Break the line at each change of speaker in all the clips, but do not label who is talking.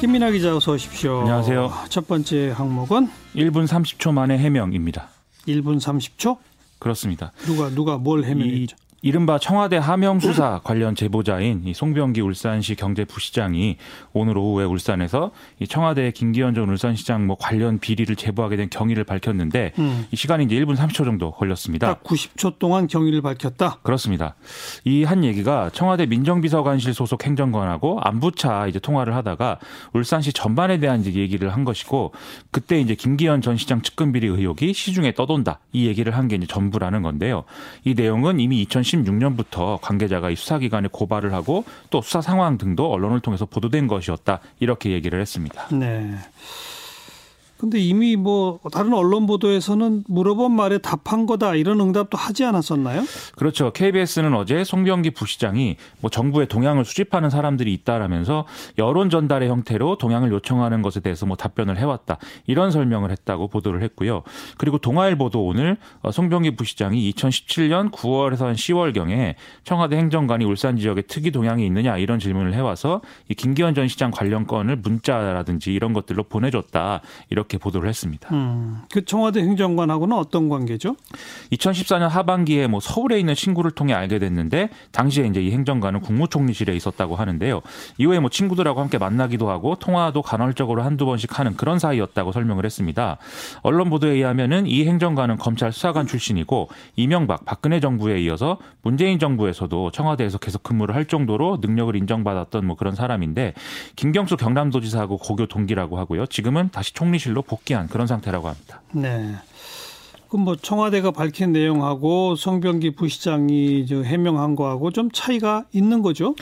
김민아 기자 어서 오십시오.
안녕하세요.
첫 번째 항목은
1분 30초 만에 해명입니다.
1분 30초?
그렇습니다.
누가 누가 뭘 해명했죠?
이른바 청와대 하명 수사 관련 제보자인 이 송병기 울산시 경제부시장이 오늘 오후에 울산에서 이 청와대 김기현 전 울산시장 뭐 관련 비리를 제보하게 된 경위를 밝혔는데 음. 이 시간이 이제 1분 30초 정도 걸렸습니다.
딱 90초 동안 경위를 밝혔다.
그렇습니다. 이 한 얘기가 청와대 민정비서관실 소속 행정관하고 안부차 이제 통화를 하다가 울산시 전반에 대한 이제 얘기를 한 것이고 그때 이제 김기현 전 시장 측근 비리 의혹이 시중에 떠돈다 이 얘기를 한 게 이제 전부라는 건데요. 이 내용은 이미 2010 2016년부터 관계자가 이 수사기관에 고발을 하고 또 수사 상황 등도 언론을 통해서 보도된 것이었다. 이렇게 얘기를 했습니다.
네. 근데 이미 뭐 다른 언론 보도에서는 물어본 말에 답한 거다 이런 응답도 하지 않았었나요?
그렇죠. KBS는 어제 송병기 부시장이 뭐 정부의 동향을 수집하는 사람들이 있다라면서 여론 전달의 형태로 동향을 요청하는 것에 대해서 뭐 답변을 해왔다 이런 설명을 했다고 보도를 했고요. 그리고 동아일보도 오늘 어, 송병기 부시장이 2017년 9월에서 한 10월 경에 청와대 행정관이 울산 지역에 특이 동향이 있느냐 이런 질문을 해와서 이 김기현 전 시장 관련 건을 문자라든지 이런 것들로 보내줬다 이렇게. 이렇게 보도를 했습니다. 음,
그 청와대 행정관하고는 어떤 관계죠?
2014년 하반기에 뭐 서울에 있는 친구를 통해 알게 됐는데 당시에 이제 이 행정관은 국무총리실에 있었다고 하는데요. 이후에 뭐 친구들하고 함께 만나기도 하고 통화도 간헐적으로 한두 번씩 하는 그런 사이였다고 설명을 했습니다. 언론 보도에 의하면은 이 행정관은 검찰 수사관 출신이고 이명박 박근혜 정부에 이어서 문재인 정부에서도 청와대에서 계속 근무를 할 정도로 능력을 인정받았던 뭐 그런 사람인데 김경수 경남도지사하고 고교 동기라고 하고요. 지금은 다시 총리실로 복귀한 그런 상태라고 합니다.
네. 그럼 뭐 청와대가 밝힌 내용하고 성병기 부시장이 저 해명한 거하고 좀 차이가 있는 거죠?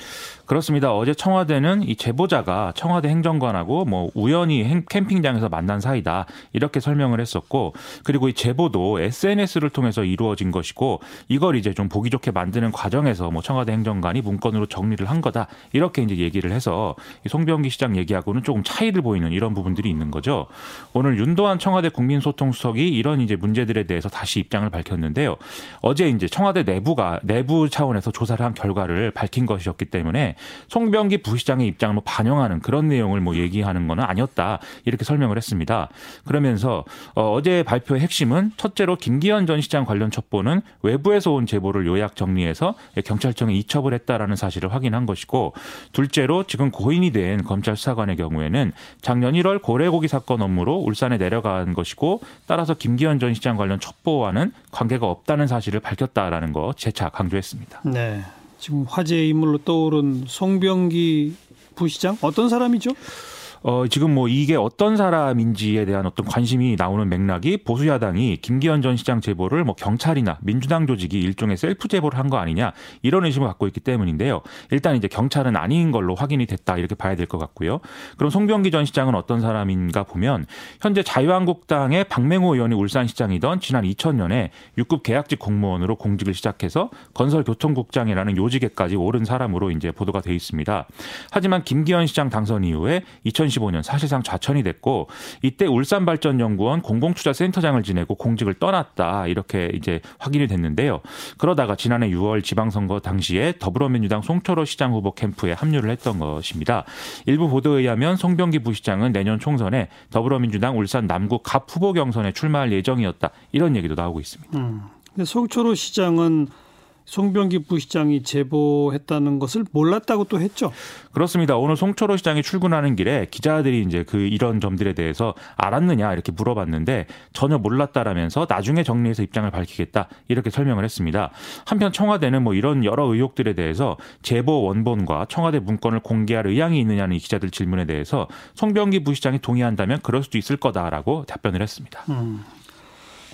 그렇습니다. 어제 청와대는 이 제보자가 청와대 행정관하고 뭐 우연히 캠핑장에서 만난 사이다 이렇게 설명을 했었고 그리고 이 제보도 SNS를 통해서 이루어진 것이고 이걸 이제 좀 보기 좋게 만드는 과정에서 뭐 청와대 행정관이 문건으로 정리를 한 거다 이렇게 이제 얘기를 해서 이 송병기 시장 얘기하고는 조금 차이를 보이는 이런 부분들이 있는 거죠. 오늘 윤도한 청와대 국민소통수석이 이런 이제 문제들 에 대해서 다시 입장을 밝혔는데요. 어제 이제 청와대 내부가 내부 차원에서 조사를 한 결과를 밝힌 것이었기 때문에 송병기 부시장의 입장을 뭐 반영하는 그런 내용을 뭐 얘기하는 거는 아니었다 이렇게 설명을 했습니다. 그러면서 어, 제 발표의 핵심은 첫째로 김기현 전 시장 관련 첩보는 외부에서 온 제보를 요약 정리해서 경찰청에 이첩을 했다라는 사실을 확인한 것이고 둘째로 지금 고인이 된 검찰 수사관의 경우에는 작년 1월 고래고기 사건 업무로 울산에 내려간 것이고 따라서 김기현 전 시장 관련 첩보와는 관계가 없다는 사실을 밝혔다라는 거 재차 강조했습니다.
네. 지금 화제의 인물로 떠오른 송병기 부시장 어떤 사람이죠?
어, 지금 뭐 이게 어떤 사람인지에 대한 어떤 관심이 나오는 맥락이 보수 야당이 김기현 전 시장 제보를 뭐 경찰이나 민주당 조직이 일종의 셀프 제보를 한 거 아니냐 이런 의심을 갖고 있기 때문인데요. 일단 이제 경찰은 아닌 걸로 확인이 됐다 이렇게 봐야 될 것 같고요. 그럼 송병기 전 시장은 어떤 사람인가 보면 현재 자유한국당의 박맹호 의원이 울산시장이던 지난 2000년에 6급 계약직 공무원으로 공직을 시작해서 건설교통국장이라는 요직에까지 오른 사람으로 이제 보도가 돼 있습니다. 하지만 김기현 시장 당선 이후에 2010 2015년 사실상 좌천이 됐고 이때 울산발전연구원 공공투자센터장을 지내고 공직을 떠났다 이렇게 이제 확인이 됐는데요. 그러다가 지난해 6월 지방선거 당시에 더불어민주당 송철호 시장 후보 캠프에 합류를 했던 것입니다. 일부 보도에 의하면 송병기 부시장은 내년 총선에 더불어민주당 울산 남구 갑 후보 경선에 출마할 예정이었다 이런 얘기도 나오고 있습니다. 음.
근데 송철호 시장은 송병기 부시장이 제보했다는 것을 몰랐다고 또 했죠.
그렇습니다. 오늘 송철호 시장이 출근하는 길에 기자들이 이제 그 이런 점들에 대해서 알았느냐 이렇게 물어봤는데 전혀 몰랐다라면서 나중에 정리해서 입장을 밝히겠다 이렇게 설명을 했습니다. 한편 청와대는 뭐 이런 여러 의혹들에 대해서 제보 원본과 청와대 문건을 공개할 의향이 있느냐는 이 기자들 질문에 대해서 송병기 부시장이 동의한다면 그럴 수도 있을 거다라고 답변을 했습니다. 음.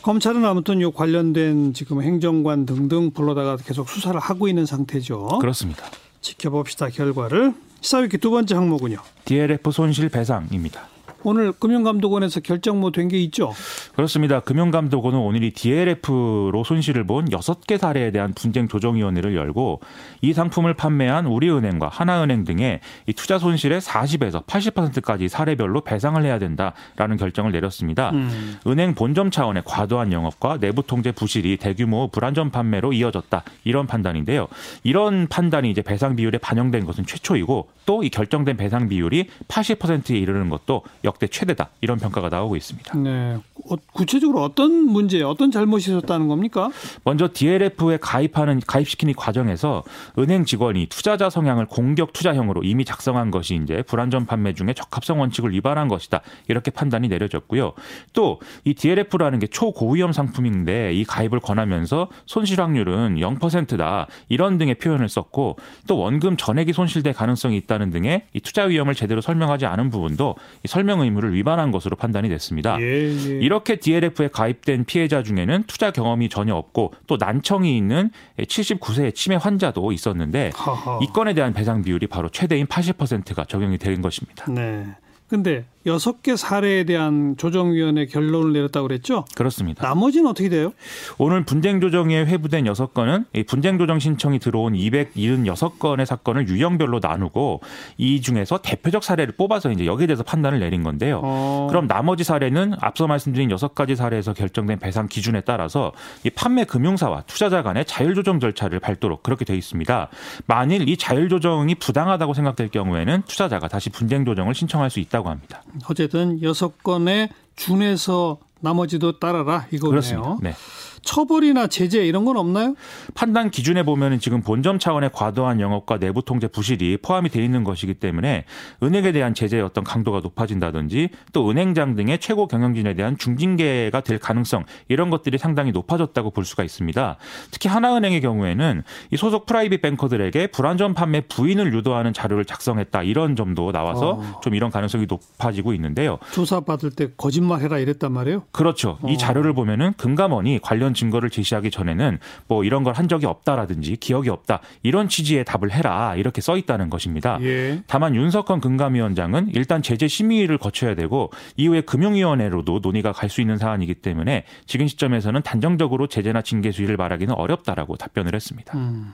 검찰은 아무튼 요 관련된 지금 행정관 등등 불러다가 계속 수사를 하고 있는 상태죠.
그렇습니다.
지켜봅시다 결과를. 시사위기 두 번째 항목은요.
DLF 손실 배상입니다.
오늘 금융감독원에서 결정 뭐 된 게 있죠?
그렇습니다. 금융감독원은 오늘 이 DLF로 손실을 본 6개 사례에 대한 분쟁 조정위원회를 열고 이 상품을 판매한 우리은행과 하나은행 등의 이 투자 손실의 40에서 80%까지 사례별로 배상을 해야 된다라는 결정을 내렸습니다. 음. 은행 본점 차원의 과도한 영업과 내부 통제 부실이 대규모 불안전 판매로 이어졌다 이런 판단인데요. 이런 판단이 이제 배상 비율에 반영된 것은 최초이고 또 이 결정된 배상 비율이 80%에 이르는 것도 역대 최대다 이런 평가가 나오고 있습니다.
네. 어, 구체적으로 어떤 문제, 어떤 잘못이 있었다는 겁니까?
먼저 DLF에 가입하는 가입시키는 과정에서 은행 직원이 투자자 성향을 공격 투자형으로 이미 작성한 것이 이제 불안전 판매 중에 적합성 원칙을 위반한 것이다 이렇게 판단이 내려졌고요. 또 이 DLF라는 게 초고위험 상품인데 이 가입을 권하면서 손실 확률은 0%다 이런 등의 표현을 썼고 또 원금 전액이 손실될 가능성이 있다는 등의 이 투자 위험을 제대로 설명하지 않은 부분도 이 설명 의무를 위반한 것으로 판단이 됐습니다.
예, 예.
이렇게 DLF에 가입된 피해자 중에는 투자 경험이 전혀 없고 또 난청이 있는 79세 치매 환자도 있었는데
하하.
이 건에 대한 배상 비율이 바로 최대인 80%가 적용이 된 것입니다.
네. 근데 여섯 개 사례에 대한 조정위원회 결론을 내렸다고 그랬죠?
그렇습니다.
나머지는 어떻게 돼요?
오늘 분쟁조정에 회부된 6건은 이 분쟁조정 신청이 들어온 276건의 사건을 유형별로 나누고 이 중에서 대표적 사례를 뽑아서 이제 여기에 대해서 판단을 내린 건데요.
어.
그럼 나머지 사례는 앞서 말씀드린 여섯 가지 사례에서 결정된 배상 기준에 따라서 이 판매 금융사와 투자자 간의 자율조정 절차를 밟도록 그렇게 돼 있습니다. 만일 이 자율조정이 부당하다고 생각될 경우에는 투자자가 다시 분쟁조정을 신청할 수 있다고 합니다.
어쨌든 여섯 건에 준해서 나머지도 따라라 이거네요.
그렇습니다. 네.
처벌이나 제재 이런 건 없나요?
판단 기준에 보면은 지금 본점 차원의 과도한 영업과 내부 통제 부실이 포함이 돼 있는 것이기 때문에 은행에 대한 제재의 어떤 강도가 높아진다든지 또 은행장 등의 최고 경영진에 대한 중징계가 될 가능성 이런 것들이 상당히 높아졌다고 볼 수가 있습니다. 특히 하나은행의 경우에는 이 소속 private banker들에게 불완전 판매 부인을 유도하는 자료를 작성했다 이런 점도 나와서
어.
좀 이런 가능성이 높아지고 있는데요.
조사 받을 때 거짓말해라 이랬단 말이에요.
그렇죠. 이
어.
자료를 보면은 금감원이 관련 증거를 제시하기 전에는 뭐 이런 걸 한 적이 없다라든지 기억이 없다 이런 취지의 답을 해라 이렇게 써 있다는 것입니다.
예.
다만 윤석헌 금감위원장은 일단 제재 심의를 거쳐야 되고 이후에 금융위원회로도 논의가 갈 수 있는 사안이기 때문에 지금 시점에서는 단정적으로 제재나 징계 수위를 말하기는 어렵다라고 답변을 했습니다.
음.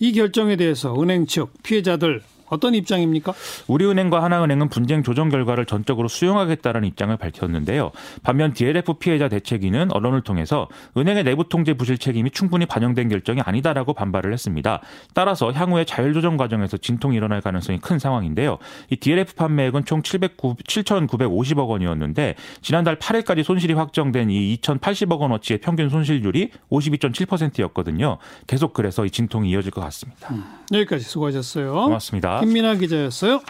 이 결정에 대해서 은행 측 피해자들 어떤 입장입니까?
우리은행과 하나은행은 분쟁 조정 결과를 전적으로 수용하겠다는 입장을 밝혔는데요. 반면 DLF 피해자 대책위는 언론을 통해서 은행의 내부 통제 부실 책임이 충분히 반영된 결정이 아니다라고 반발을 했습니다. 따라서 향후에 자율 조정 과정에서 진통이 일어날 가능성이 큰 상황인데요. 이 DLF 판매액은 총 709, 7,950억 원이었는데 지난달 8일까지 손실이 확정된 이 2,080억 원어치의 평균 손실률이 52.7%였거든요. 계속 그래서 이 진통이 이어질 것 같습니다.
여기까지 수고하셨어요.
고맙습니다.
김민아 기자였어요.